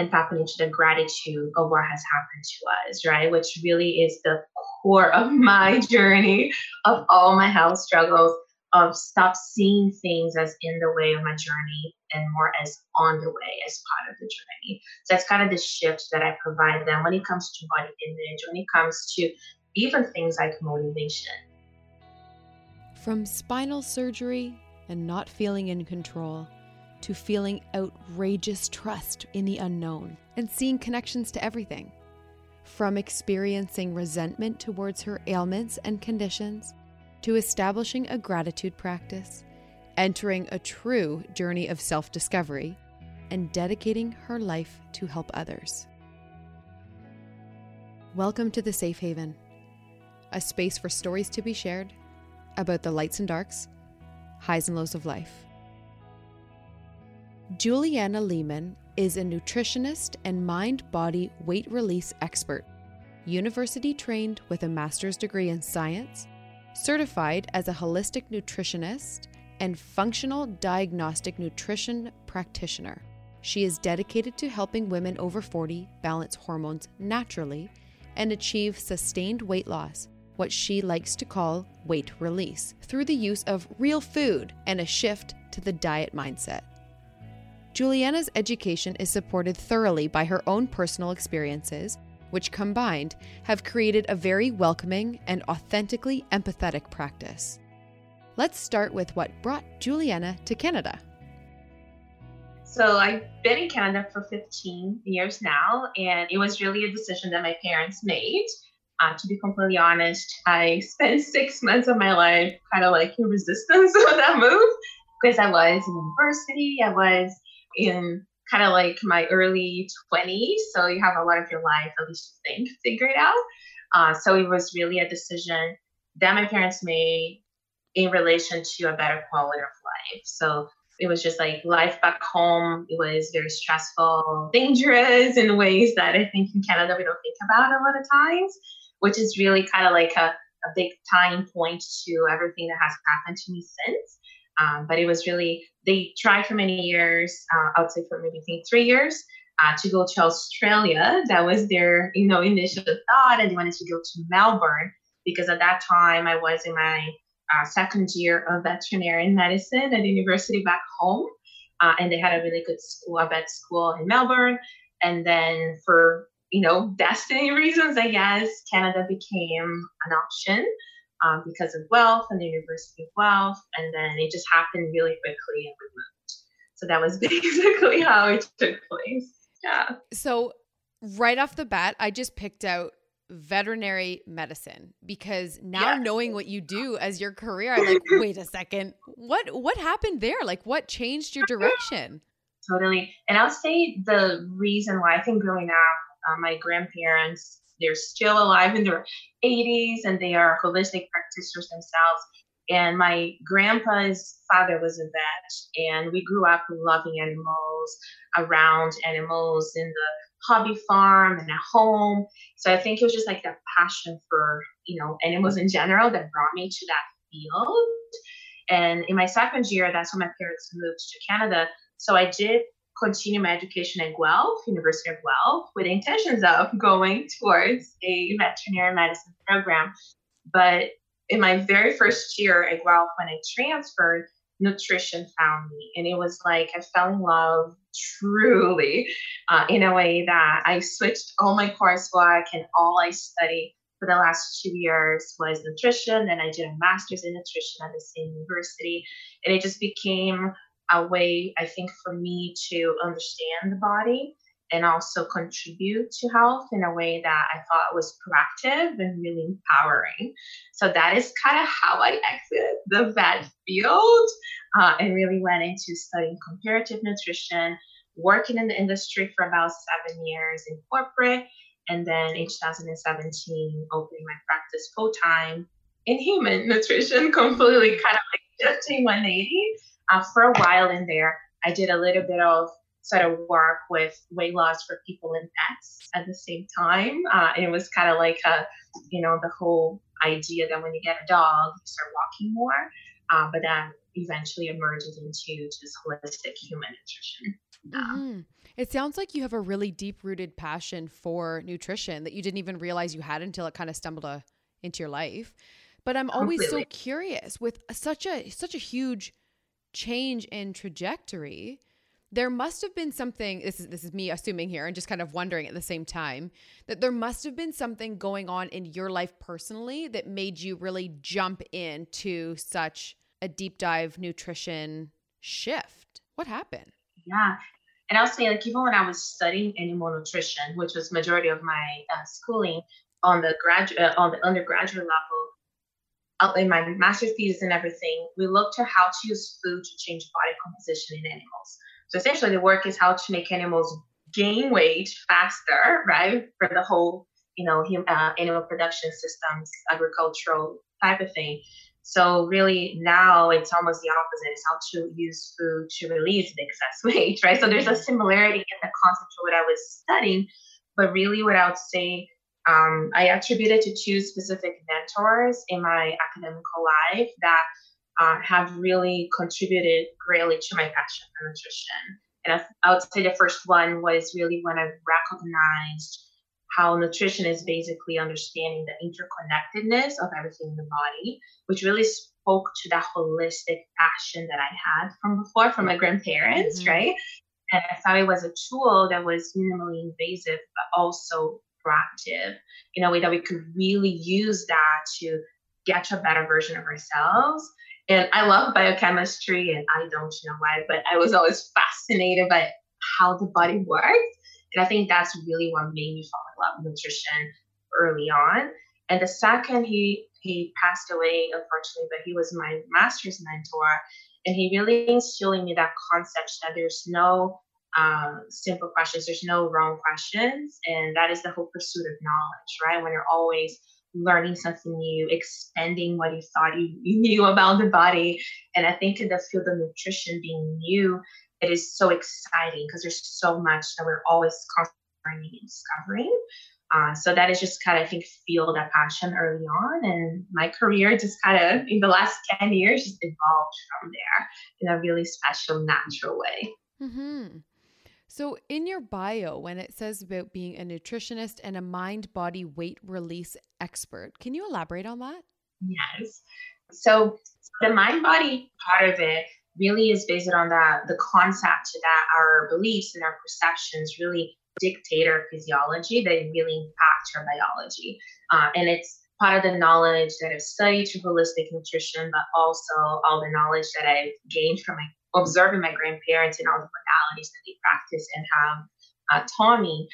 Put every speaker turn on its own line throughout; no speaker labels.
and tapping into the gratitude of what has happened to us, right? Which really is the core of my journey of all my health struggles of stop seeing things as in the way of my journey and more as on the way as part of the journey. So that's kind of the shift that I provide them when it comes to body image, when it comes to even things like motivation.
From spinal surgery and not feeling in control to feeling outrageous trust in the unknown and seeing connections to everything. From experiencing resentment towards her ailments and conditions to establishing a gratitude practice, entering a true journey of self discovery, and dedicating her life to help others. Welcome to the Safe Haven, a space for stories to be shared about the lights and darks, highs and lows of life. Juliana Leamen is a nutritionist and mind body weight release expert, university trained with a master's degree in science, certified as a holistic nutritionist, and functional diagnostic nutrition practitioner. She is dedicated to helping women over 40 balance hormones naturally and achieve sustained weight loss, what she likes to call weight release, through the use of real food and a shift to the diet mindset. Juliana's education is supported thoroughly by her own personal experiences, which combined have created a very welcoming and authentically empathetic practice. Let's start with what brought Juliana to Canada.
So I've been in Canada for 15 years now, and it was really a decision that my parents made. Uh, to be completely honest, I spent six months of my life kind of like in resistance of that move because I was in university, I was in kind of like my early 20s. So you have a lot of your life, at least you think, figured out. Uh, so it was really a decision that my parents made in relation to a better quality of life. So it was just like life back home. It was very stressful, dangerous in ways that I think in Canada we don't think about a lot of times, which is really kind of like a, a big tying point to everything that has happened to me since. Um, but it was really, they tried for many years, uh, I would say for maybe think three years, uh, to go to Australia. That was their, you know, initial thought. And they wanted to go to Melbourne because at that time I was in my uh, second year of veterinary medicine at university back home. Uh, and they had a really good school, a vet school in Melbourne. And then for, you know, destiny reasons, I guess, Canada became an option um, because of Guelph and the University of Guelph. And then it just happened really quickly and we moved. So that was basically how it took place. Yeah.
So right off the bat, I just picked out veterinary medicine because now yeah. knowing what you do as your career, I'm like, wait a second, what what happened there? Like what changed your direction?
Totally. And I'll say the reason why I think growing up, uh, my grandparents they're still alive in their 80s and they are holistic practitioners themselves. And my grandpa's father was a vet, and we grew up loving animals, around animals in the hobby farm and at home. So I think it was just like that passion for, you know, animals in general that brought me to that field. And in my second year, that's when my parents moved to Canada. So I did continue my education at Guelph, University of Guelph, with intentions of going towards a veterinary medicine program. But in my very first year at Guelph, when I transferred, nutrition found me. And it was like I fell in love truly uh, in a way that I switched all my coursework and all I studied for the last two years was nutrition. Then I did a master's in nutrition at the same university. And it just became a way, I think, for me to understand the body and also contribute to health in a way that I thought was proactive and really empowering. So that is kind of how I exited the vet field uh, and really went into studying comparative nutrition, working in the industry for about seven years in corporate, and then in 2017 opening my practice full time in human nutrition, completely kind of like shifting 180 uh, for a while in there, I did a little bit of sort of work with weight loss for people and pets at the same time. Uh, and it was kind of like a, you know, the whole idea that when you get a dog, you start walking more. Uh, but then eventually emerges into just holistic human nutrition.
Mm-hmm. It sounds like you have a really deep rooted passion for nutrition that you didn't even realize you had until it kind of stumbled a, uh, into your life. But I'm always Completely. so curious with such a such a huge change in trajectory. There must have been something this is this is me assuming here and just kind of wondering at the same time that there must have been something going on in your life personally that made you really jump into such a deep dive nutrition shift. What happened?
Yeah, and I'll say, like, even when I was studying animal nutrition, which was majority of my uh, schooling on the graduate, uh, on the undergraduate level, in my master's thesis and everything, we looked at how to use food to change body composition in animals. So essentially, the work is how to make animals gain weight faster, right, for the whole, you know, uh, animal production systems, agricultural type of thing. So really now it's almost the opposite. It's how to use food to release the excess weight, right? So there's a similarity in the concept of what I was studying, but really what I would say, um, I attribute it to two specific mentors in my academic life that uh, have really contributed greatly to my passion for nutrition. And I, I would say the first one was really when I recognized how nutrition is basically understanding the interconnectedness of everything in the body, which really spoke to that holistic passion that I had from before from my grandparents, mm-hmm. right? And I thought it was a tool that was minimally invasive, but also proactive in a way that we could really use that to get to a better version of ourselves. And I love biochemistry, and I don't know why, but I was always fascinated by how the body works and I think that's really what made me fall in love with nutrition early on. And the second he he passed away, unfortunately, but he was my master's mentor. And he really instilled in me that concept that there's no um, simple questions, there's no wrong questions. And that is the whole pursuit of knowledge, right? When you're always learning something new, expanding what you thought you, you knew about the body. And I think in the field of nutrition being new, it is so exciting because there's so much that we're always learning and discovering. Uh, so that is just kind of, I think, feel that passion early on. And my career just kind of, in the last 10 years, just evolved from there in a really special, natural way.
Mm-hmm. So, in your bio, when it says about being a nutritionist and a mind body weight release expert, can you elaborate on that?
Yes. So, the mind body part of it really is based on that the concept that our beliefs and our perceptions really dictate our physiology they really impact our biology uh, and it's part of the knowledge that i've studied through holistic nutrition but also all the knowledge that i've gained from my observing my grandparents and all the modalities that they practice and have uh, taught me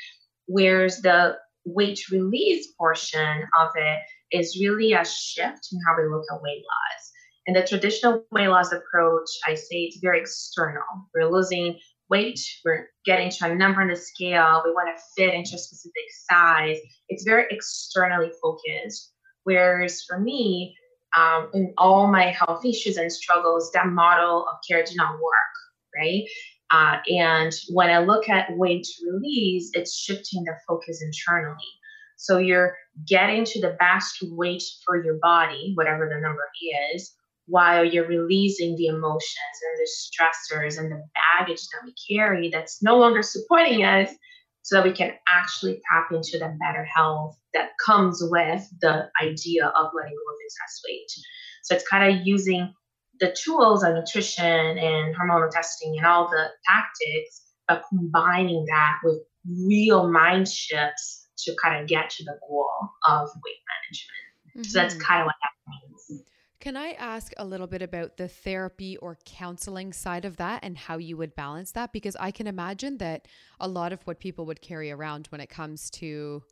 whereas the weight release portion of it is really a shift in how we look at weight loss And the traditional weight loss approach, I say it's very external. We're losing weight, we're getting to a number on the scale, we want to fit into a specific size. It's very externally focused. Whereas for me, um, in all my health issues and struggles, that model of care did not work, right? Uh, and when I look at weight release, it's shifting the focus internally. So you're getting to the best weight for your body, whatever the number is, while you're releasing the emotions and the stressors and the baggage that we carry that's no longer supporting us so that we can actually tap into the better health that comes with the idea of letting go of excess weight. So it's kind of using the tools of nutrition and hormonal testing and all the tactics, but combining that with real mind shifts to kind of get to the goal of weight management. Mm-hmm. So that's mm-hmm. kind of what that means.
Can I ask a little bit about the therapy or counseling side of that and how you would balance that? Because I can imagine that a lot of what people would carry around when it comes to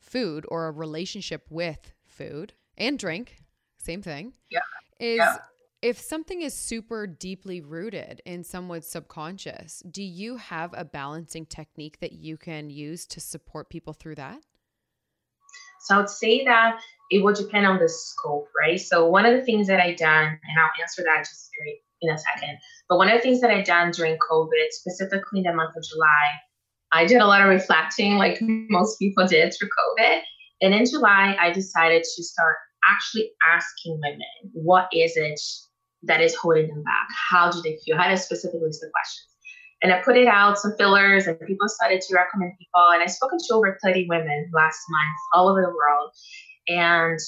food or a relationship with food and drink, same thing,
yeah.
is
yeah.
if something is super deeply rooted in someone's subconscious, do you have a balancing technique that you can use to support people through that?
So I would say that it will depend on the scope, right? So one of the things that I done, and I'll answer that just very in a second. But one of the things that I done during COVID, specifically in the month of July, I did a lot of reflecting, like most people did through COVID. And in July, I decided to start actually asking women, what is it that is holding them back? How do they feel? How to specifically list the questions. And I put it out, some fillers, and people started to recommend people. And I spoke to over 30 women last month all over the world. And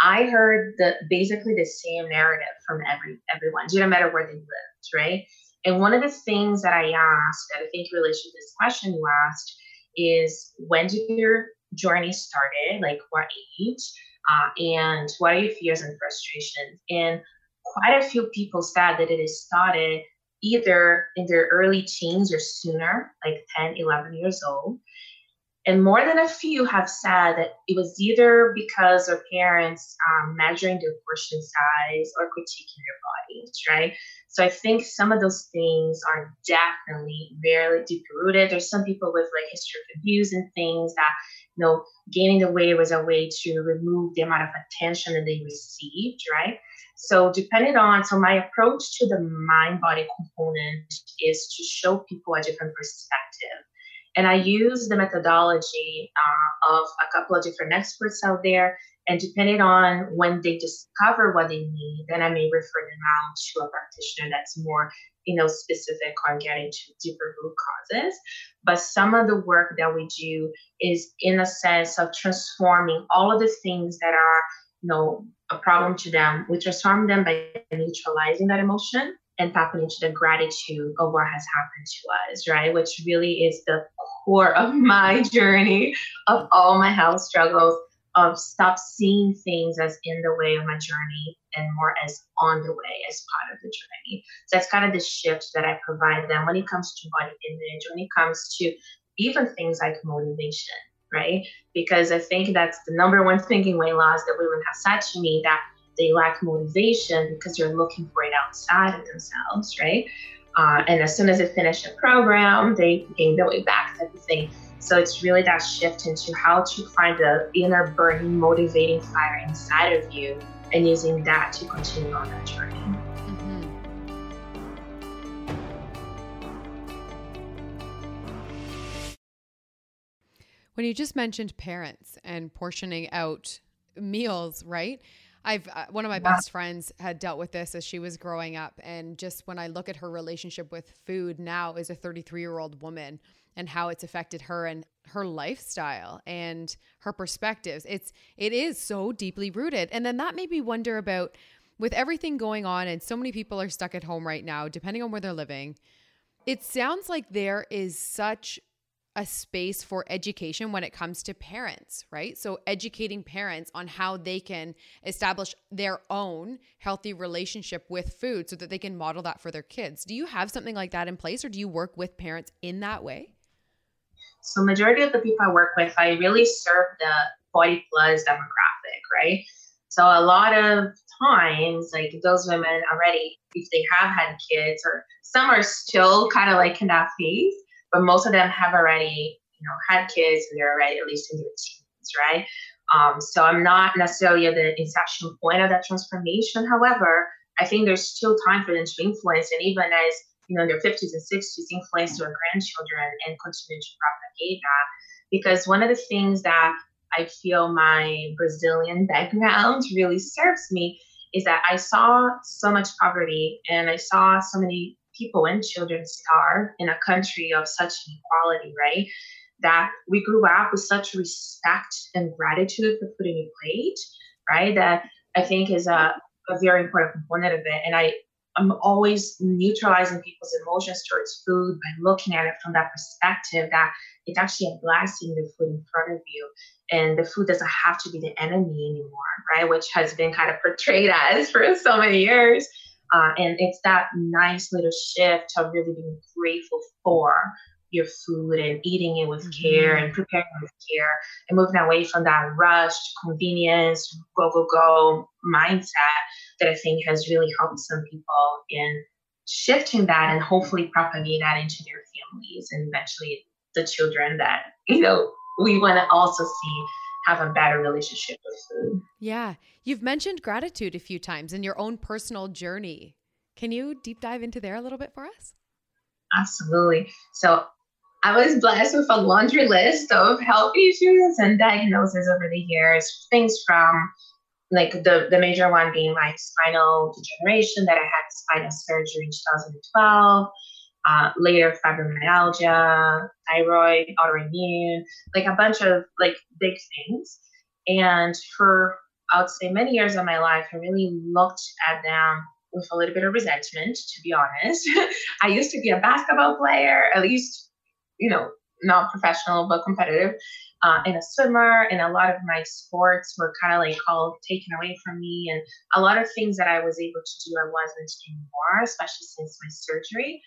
I heard the basically the same narrative from every everyone, no matter where they lived, right? And one of the things that I asked, that I think relates to this question you asked, is when did your journey started? Like what age? Uh, and what are your fears and frustrations? And quite a few people said that it started either in their early teens or sooner, like 10, 11 years old. And more than a few have said that it was either because their parents um, measuring their portion size or critiquing their bodies, right? So I think some of those things are definitely very deep rooted. There's some people with like history of abuse and things that, you know, gaining the weight was a way to remove the amount of attention that they received, right? So depending on, so my approach to the mind body component is to show people a different perspective and I use the methodology uh, of a couple of different experts out there. And depending on when they discover what they need, then I may refer them out to a practitioner that's more, you know, specific on getting to deeper root causes. But some of the work that we do is in a sense of transforming all of the things that are, you know, a problem to them. We transform them by neutralizing that emotion and tapping into the gratitude of what has happened to us, right? Which really is the core of my journey of all my health struggles of stop seeing things as in the way of my journey and more as on the way as part of the journey. So that's kind of the shift that I provide them when it comes to body image, when it comes to even things like motivation, right? Because I think that's the number one thinking weight loss that women have said to me that they lack motivation because they're looking for it outside of themselves, right? Uh, and as soon as they finish the program, they gain their way back type of thing. So it's really that shift into how to find the inner burning, motivating fire inside of you and using that to continue on that journey. Mm-hmm.
When you just mentioned parents and portioning out meals, right? I've uh, one of my yeah. best friends had dealt with this as she was growing up and just when I look at her relationship with food now as a 33-year-old woman and how it's affected her and her lifestyle and her perspectives it's it is so deeply rooted and then that made me wonder about with everything going on and so many people are stuck at home right now depending on where they're living it sounds like there is such a space for education when it comes to parents, right? So, educating parents on how they can establish their own healthy relationship with food so that they can model that for their kids. Do you have something like that in place or do you work with parents in that way?
So, majority of the people I work with, I really serve the 40 plus demographic, right? So, a lot of times, like those women already, if they have had kids, or some are still kind of like in that phase but most of them have already, you know, had kids and they're already at least in their teens, right? Um, so I'm not necessarily at the inception point of that transformation. However, I think there's still time for them to influence, and even as you know, in their 50s and 60s, influence their grandchildren and continue to propagate that. Because one of the things that I feel my Brazilian background really serves me is that I saw so much poverty and I saw so many people and children starve in a country of such inequality, right? That we grew up with such respect and gratitude for putting in your plate, right? That I think is a, a very important component of it. And I, I'm always neutralizing people's emotions towards food by looking at it from that perspective that it's actually a blessing the food in front of you. And the food doesn't have to be the enemy anymore, right? Which has been kind of portrayed as for so many years. Uh, and it's that nice little shift of really being grateful for your food and eating it with mm-hmm. care and preparing with care and moving away from that rushed convenience, go, go, go mindset that I think has really helped some people in shifting that and hopefully propagate that into their families and eventually the children that, you know, we want to also see have a better relationship with food.
Yeah. You've mentioned gratitude a few times in your own personal journey. Can you deep dive into there a little bit for us?
Absolutely. So I was blessed with a laundry list of health issues and diagnoses over the years, things from like the, the major one being my spinal degeneration that I had spinal surgery in 2012 uh, later fibromyalgia, thyroid, autoimmune, like a bunch of like big things. And for I would say many years of my life, I really looked at them with a little bit of resentment, to be honest. I used to be a basketball player, at least, you know, not professional but competitive, uh, and a swimmer. And a lot of my sports were kind of like all taken away from me, and a lot of things that I was able to do, I wasn't anymore, especially since my surgery.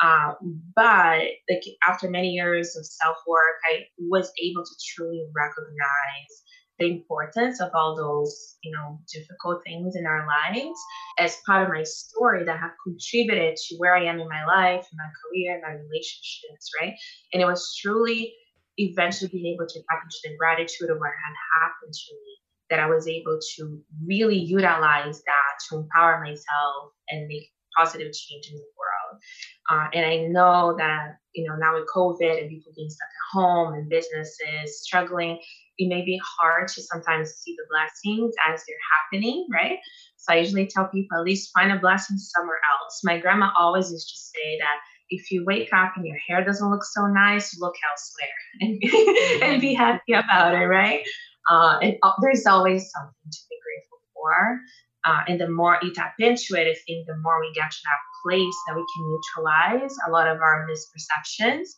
Uh, but like after many years of self work, I was able to truly recognize the importance of all those, you know, difficult things in our lives as part of my story that have contributed to where I am in my life, in my career, in my relationships, right? And it was truly eventually being able to into the gratitude of what had happened to me that I was able to really utilize that to empower myself and make positive change in the world. Uh, and I know that, you know, now with COVID and people being stuck at home and businesses struggling, it may be hard to sometimes see the blessings as they're happening, right? So I usually tell people at least find a blessing somewhere else. My grandma always used to say that if you wake up and your hair doesn't look so nice, look elsewhere and, and be happy about it, right? Uh, and uh, there's always something to be grateful for. Uh, and the more you tap into it, I think the more we get to that place that we can neutralize a lot of our misperceptions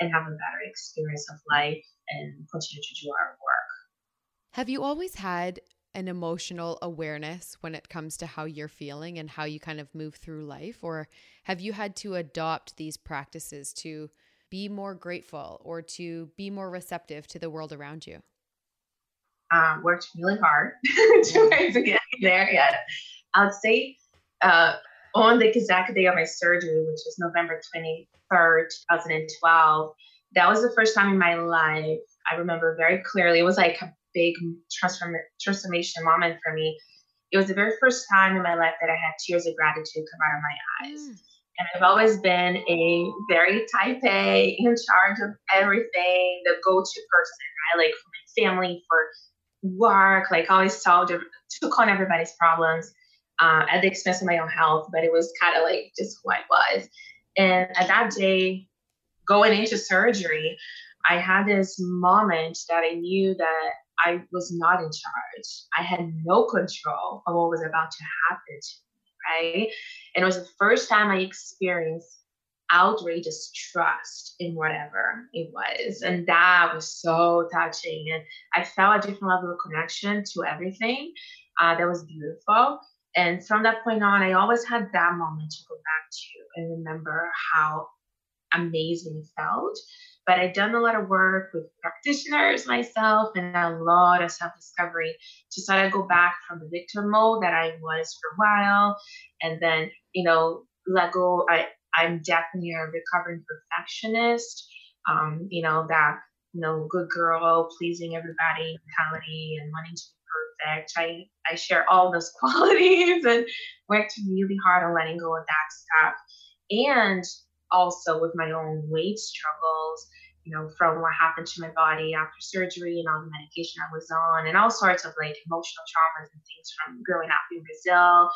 and have a better experience of life and continue to do our work.
Have you always had an emotional awareness when it comes to how you're feeling and how you kind of move through life? Or have you had to adopt these practices to be more grateful or to be more receptive to the world around you?
Um, worked really hard to, get there. Yeah, I would say uh, on the exact day of my surgery, which is November 23rd, 2012, that was the first time in my life I remember very clearly. It was like a big transform- transformation moment for me. It was the very first time in my life that I had tears of gratitude come out of my eyes. Mm. And I've always been a very type A, in charge of everything, the go to person, right? Like for my family, for work, like always solved, took on everybody's problems uh, at the expense of my own health, but it was kind of like just who I was. And at that day, going into surgery, I had this moment that I knew that I was not in charge. I had no control of what was about to happen to me, right? And it was the first time I experienced outrageous trust in whatever it was. And that was so touching. And I felt a different level of connection to everything. Uh, that was beautiful. And from that point on, I always had that moment to go back to and remember how amazing it felt. But I'd done a lot of work with practitioners myself and a lot of self discovery to sort of go back from the victim mode that I was for a while. And then, you know, let go. I, I'm definitely a recovering perfectionist. Um, you know, that, you know, good girl, pleasing everybody mentality and wanting to be perfect. I, I share all those qualities and worked really hard on letting go of that stuff. And also with my own weight struggles, you know, from what happened to my body after surgery and all the medication I was on, and all sorts of like emotional traumas and things from growing up in Brazil.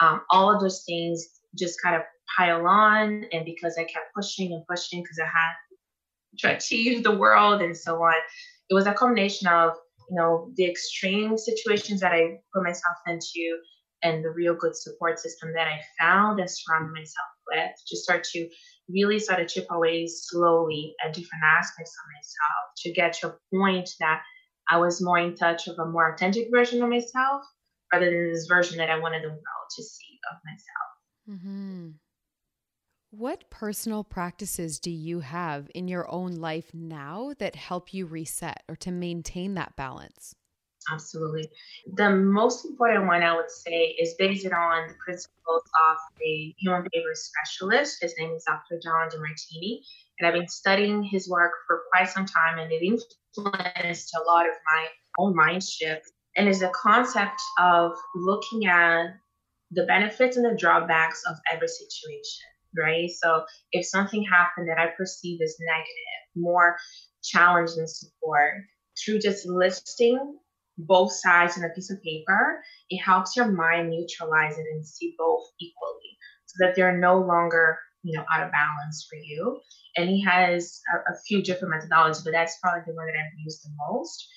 Um, all of those things just kind of pile on. And because I kept pushing and pushing because I had tried to achieve the world and so on, it was a combination of, you know, the extreme situations that I put myself into and the real good support system that I found and surrounded myself with to start to really start to chip away slowly at different aspects of myself to get to a point that I was more in touch of a more authentic version of myself rather than this version that I wanted the world to see of myself.
Mm-hmm. What personal practices do you have in your own life now that help you reset or to maintain that balance?
Absolutely. The most important one I would say is based on the principles of a human behavior specialist. His name is Dr. John Demartini. And I've been studying his work for quite some time, and it influenced a lot of my own mind shift. And is the concept of looking at the benefits and the drawbacks of every situation, right? So if something happened that I perceive as negative, more challenge than support, through just listing both sides on a piece of paper, it helps your mind neutralize it and see both equally so that they're no longer you know out of balance for you and he has a, a few different methodologies but that's probably the one that i've used the most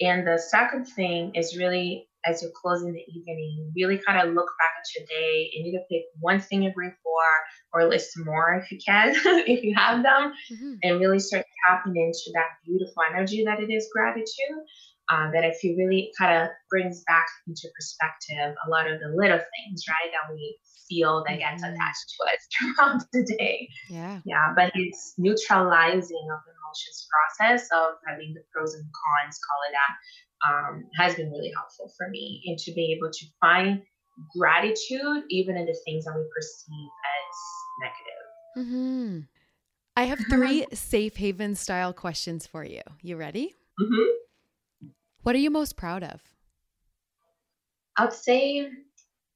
and the second thing is really as you're closing the evening, really kind of look back at your day and either pick one thing you're grateful for or list more if you can, if you have them, mm-hmm. and really start tapping into that beautiful energy that it is gratitude. Um, that if you really kind of brings back into perspective a lot of the little things, right, that we feel that gets mm-hmm. attached to us throughout the day.
Yeah.
Yeah. But it's neutralizing of the emotions process of having the pros and cons, call it that, um, has been really helpful for me and to be able to find gratitude even in the things that we perceive as negative.
Mm-hmm. I have three safe haven style questions for you. You ready?
Mm-hmm.
What are you most proud of?
I'd say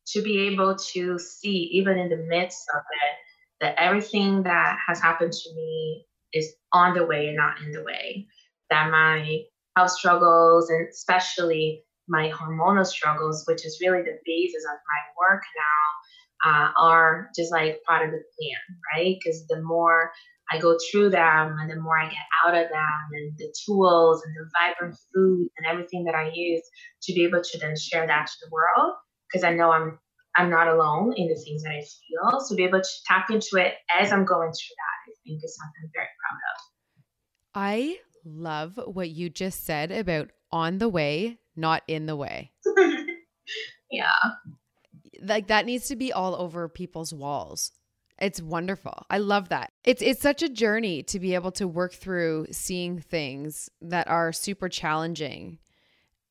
to be able to see, even in the midst of it, that everything that has happened to me is on the way and not in the way. That my health struggles and especially my hormonal struggles, which is really the basis of my work now, uh, are just like part of the plan, right? Because the more I go through them and the more I get out of them and the tools and the vibrant food and everything that I use to be able to then share that to the world, because I know I'm I'm not alone in the things that I feel. So be able to tap into it as I'm going through that, I think is something I'm very proud of.
I love what you just said about on the way, not in the way.
yeah.
Like that needs to be all over people's walls. It's wonderful. I love that. It's it's such a journey to be able to work through seeing things that are super challenging.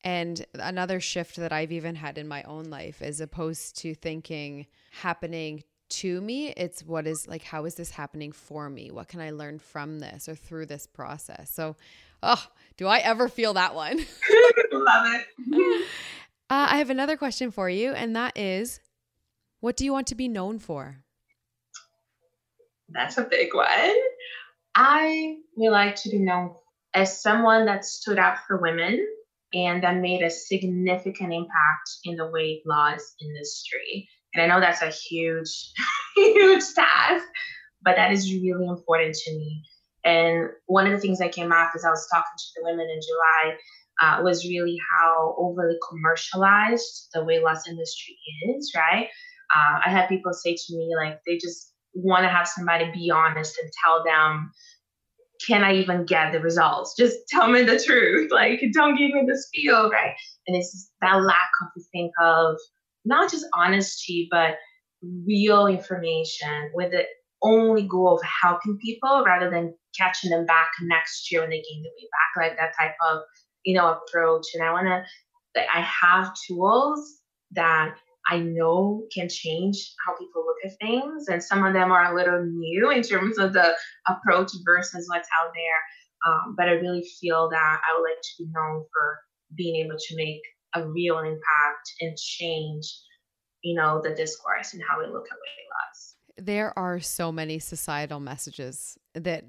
And another shift that I've even had in my own life as opposed to thinking happening to me it's what is like how is this happening for me? What can i learn from this or through this process? So oh do i ever feel that one?
Love it.
Uh, i have another question for you and that is what do you want to be known for?
That's a big one. I would like to be known as someone that stood up for women and that made a significant impact in the weight loss industry and I know that's a huge, huge task, but that is really important to me. And one of the things that came up as I was talking to the women in July uh, was really how overly commercialized the weight loss industry is, right? Uh, I had people say to me, like, they just want to have somebody be honest and tell them, can I even get the results? Just tell me the truth. Like, don't give me the spiel, right? And it's that lack of, think of not just honesty, but real information with the only goal of helping people rather than catching them back next year when they gain the weight back, like that type of, you know, approach. And I want to, like, I have tools that I know can change how people look at things. And some of them are a little new in terms of the approach versus what's out there. Um, but I really feel that I would like to be known for being able to make a real impact and change you know the discourse and how we look at weight loss.
There are so many societal messages that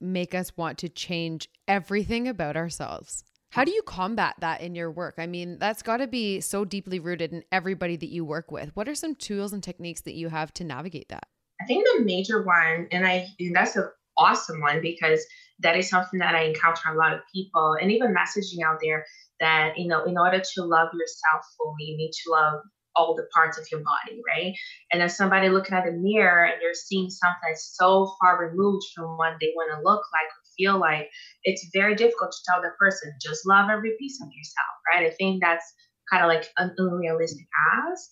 make us want to change everything about ourselves. How do you combat that in your work? I mean that's got to be so deeply rooted in everybody that you work with. What are some tools and techniques that you have to navigate that?
I think the major one and i and that's an awesome one because that is something that i encounter a lot of people and even messaging out there that you know in order to love yourself fully you need to love all the parts of your body right? And as somebody looking at the mirror and you're seeing something that's so far removed from what they want to look like or feel like it's very difficult to tell the person just love every piece of yourself right? I think that's kind of like an unrealistic ask.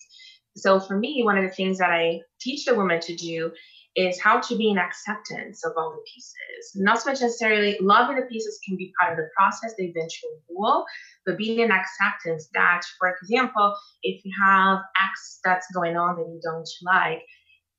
So for me one of the things that i teach the woman to do is how to be in acceptance of all the pieces. Not so much necessarily loving the pieces can be part of the process, the eventual goal, but being in acceptance that, for example, if you have X that's going on that you don't like,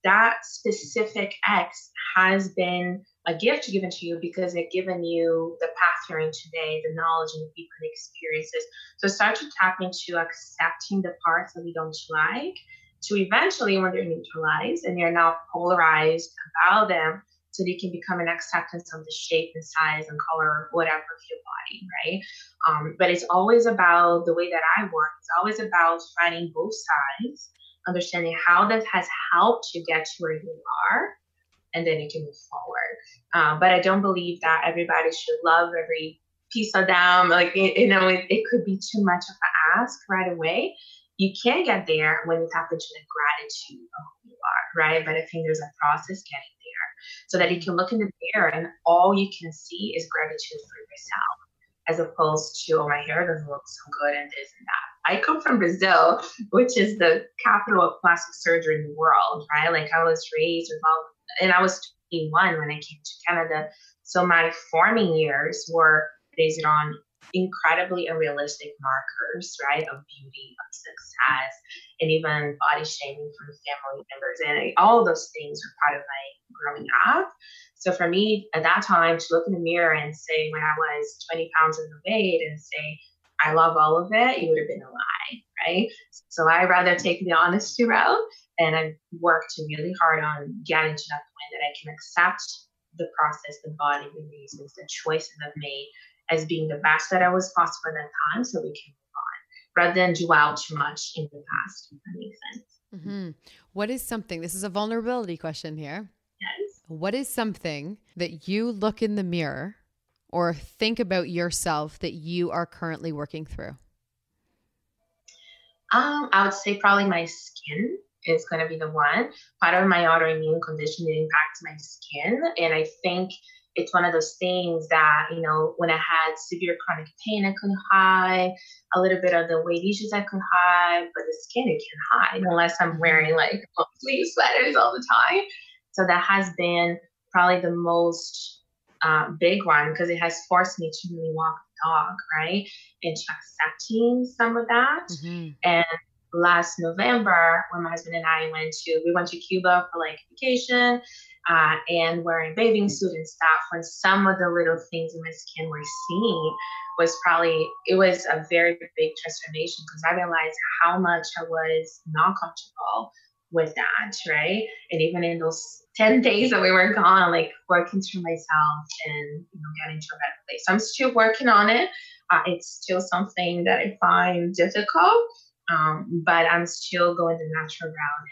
that specific X has been a gift given to you because it given you the path you're in today, the knowledge and the people and experiences. So start to tap into accepting the parts that we don't like to eventually, when they're neutralized and you're not polarized about them, so they can become an acceptance of the shape and size and color, whatever of your body, right? Um, but it's always about the way that I work. It's always about finding both sides, understanding how that has helped you get to where you are, and then you can move forward. Um, but I don't believe that everybody should love every piece of them. Like, you know, it, it could be too much of an ask right away. You can get there when you tap into the gratitude of who you are, right? But I think there's a process getting there so that you can look in the mirror and all you can see is gratitude for yourself as opposed to, oh, my hair doesn't look so good and this and that. I come from Brazil, which is the capital of plastic surgery in the world, right? Like I was raised with all, and I was 21 when I came to Canada. So my forming years were based on incredibly unrealistic markers, right, of beauty, of success, and even body shaming from family members. And all those things were part of my growing up. So for me at that time to look in the mirror and say when I was 20 pounds overweight and say, I love all of it, it would have been a lie, right? So I rather take the honesty route and I worked really hard on getting to that point that I can accept the process, the body, the reasons, the choices I've made as being the best that I was possible at that time so we can move on rather than dwell too much in the past, if that makes sense.
Mm-hmm. What is something, this is a vulnerability question here.
Yes.
What is something that you look in the mirror or think about yourself that you are currently working through?
Um, I would say probably my skin is going to be the one. Part of my autoimmune condition impacts my skin, and I think it's one of those things that you know when I had severe chronic pain, I couldn't hide. A little bit of the weight issues, I could hide, but the skin it can hide unless I'm wearing like sleeve sweaters all the time. So that has been probably the most uh, big one because it has forced me to really walk the dog, right? Into accepting some of that. Mm-hmm. And last November, when my husband and I went to, we went to Cuba for like vacation uh, and wearing bathing suit and stuff, when some of the little things in my skin were seeing was probably, it was a very big transformation because I realized how much I was not comfortable with that, right? And even in those 10 days that we were gone, like working through myself and you know getting to a better place. So I'm still working on it. Uh, it's still something that I find difficult, um, but I'm still going the natural route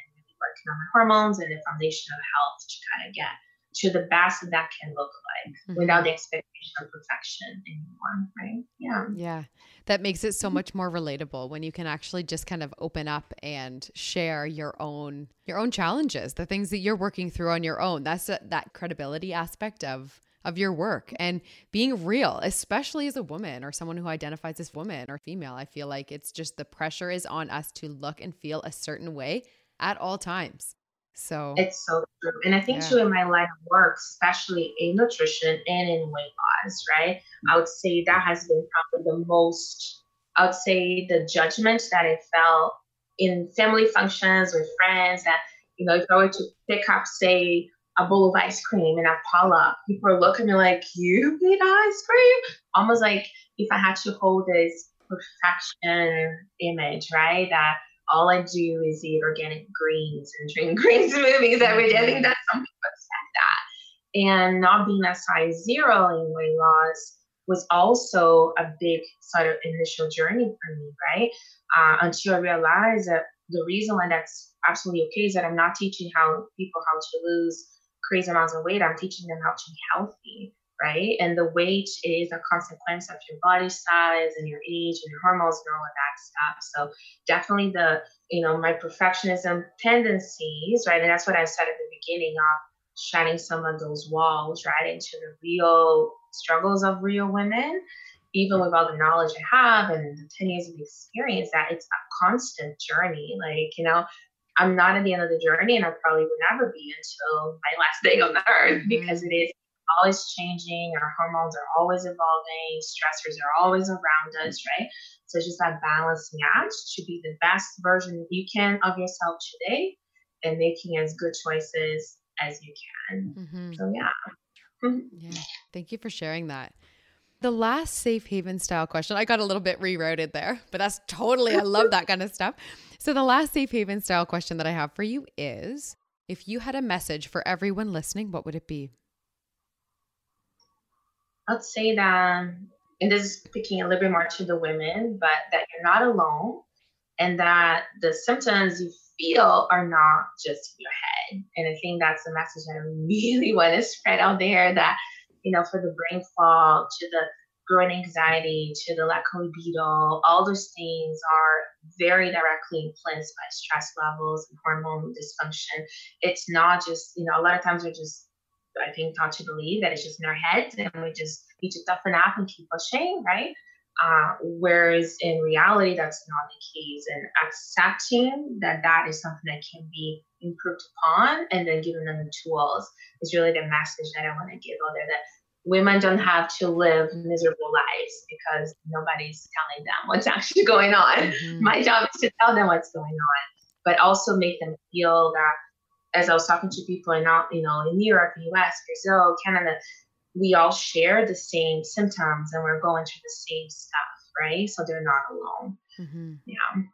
and working on my hormones and the foundation of health to kind of get to the best that that can look like mm-hmm. without the expectation of perfection anymore, right? Yeah.
Yeah. That makes it so much more relatable when you can actually just kind of open up and share your own your own challenges, the things that you're working through on your own. That's a, that credibility aspect of of your work and being real, especially as a woman or someone who identifies as woman or female. I feel like it's just the pressure is on us to look and feel a certain way at all times. So
it's so true. And I think yeah. too in my line of work, especially in nutrition and in weight loss, right? I would say that has been probably the most I would say the judgment that I felt in family functions with friends that, you know, if I were to pick up, say, a bowl of ice cream and I pull up, people are looking at me like, You made ice cream? Almost like if I had to hold this perfection image, right? That all I do is eat organic greens and drink green smoothies every day. I think that some people expect that. And not being a size zero in weight loss was also a big sort of initial journey for me, right? Uh, until I realized that the reason why that's absolutely okay is that I'm not teaching how people how to lose crazy amounts of weight. I'm teaching them how to be healthy right? And the weight is a consequence of your body size and your age and your hormones and all of that stuff. So definitely the, you know, my perfectionism tendencies, right? And that's what I said at the beginning of shining some of those walls, right, into the real struggles of real women. Even with all the knowledge I have and the 10 years of experience, that it's a constant journey. Like, you know, I'm not at the end of the journey, and I probably will never be until my last day on the earth mm-hmm. because it is always changing, our hormones are always evolving, stressors are always around us, right? So it's just that balancing act to be the best version you can of yourself today and making as good choices as you can. Mm-hmm. So yeah.
yeah. Thank you for sharing that. The last safe haven style question, I got a little bit rerouted there, but that's totally, I love that kind of stuff. So, the last safe haven style question that I have for you is if you had a message for everyone listening, what would it be?
I'd say that, and this is speaking a little bit more to the women, but that you're not alone and that the symptoms you feel are not just in your head. And I think that's the message I really want to spread out there that, you know, for the brain fog to the growing anxiety to the lack of libido, all those things are very directly influenced by stress levels and hormone dysfunction. It's not just, you know, a lot of times we're just, I think, taught to believe that it's just in our heads and we just need to toughen up and keep pushing, right? Uh, whereas in reality, that's not the case. And accepting that that is something that can be improved upon and then giving them the tools is really the message that I want to give out there that women don't have to live miserable lives because nobody's telling them what's actually going on. Mm-hmm. My job is to tell them what's going on, but also make them feel that as I was talking to people in all, you know in Europe, US, Brazil, Canada, we all share the same symptoms and we're going through the same stuff, right? So they're not alone. Mm-hmm. Yeah.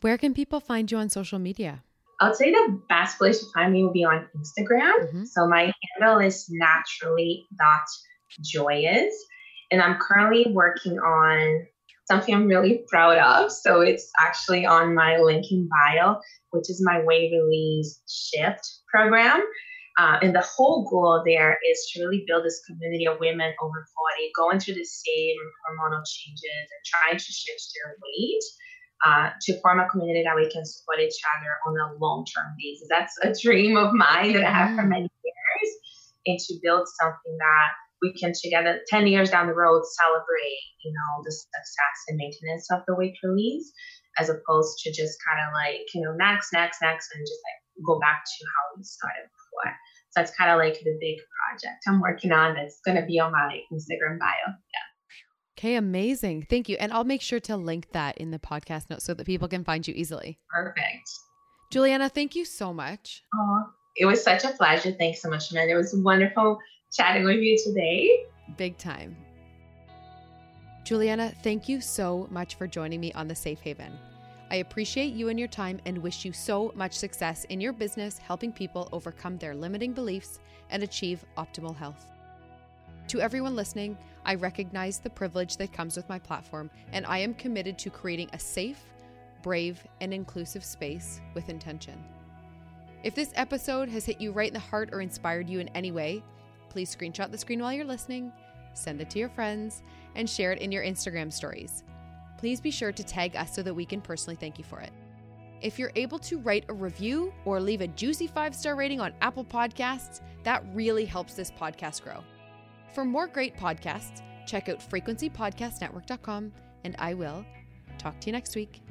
Where can people find you on social media?
I would say the best place to find me will be on Instagram. Mm-hmm. So my handle is naturally.joyous. And I'm currently working on something I'm really proud of. So it's actually on my link in bio, which is my weight release shift program. Uh, and the whole goal there is to really build this community of women over 40 going through the same hormonal changes and trying to shift their weight uh, to form a community that we can support each other on a long term basis. That's a dream of mine that I have for many years, and to build something that we can together 10 years down the road celebrate, you know, the success and maintenance of the weight release as opposed to just kind of like, you know, next, next, next, and just like go back to how we started before. So that's kind of like the big project I'm working on that's going to be on my Instagram bio. Yeah.
Okay, amazing. Thank you. And I'll make sure to link that in the podcast notes so that people can find you easily.
Perfect.
Juliana, thank you so much.
Oh, it was such a pleasure. Thanks so much, man. It was wonderful chatting with you today.
Big time. Juliana, thank you so much for joining me on the Safe Haven. I appreciate you and your time and wish you so much success in your business helping people overcome their limiting beliefs and achieve optimal health. To everyone listening, I recognize the privilege that comes with my platform, and I am committed to creating a safe, brave, and inclusive space with intention. If this episode has hit you right in the heart or inspired you in any way, please screenshot the screen while you're listening, send it to your friends, and share it in your Instagram stories. Please be sure to tag us so that we can personally thank you for it. If you're able to write a review or leave a juicy five star rating on Apple Podcasts, that really helps this podcast grow. For more great podcasts, check out frequencypodcastnetwork.com, and I will talk to you next week.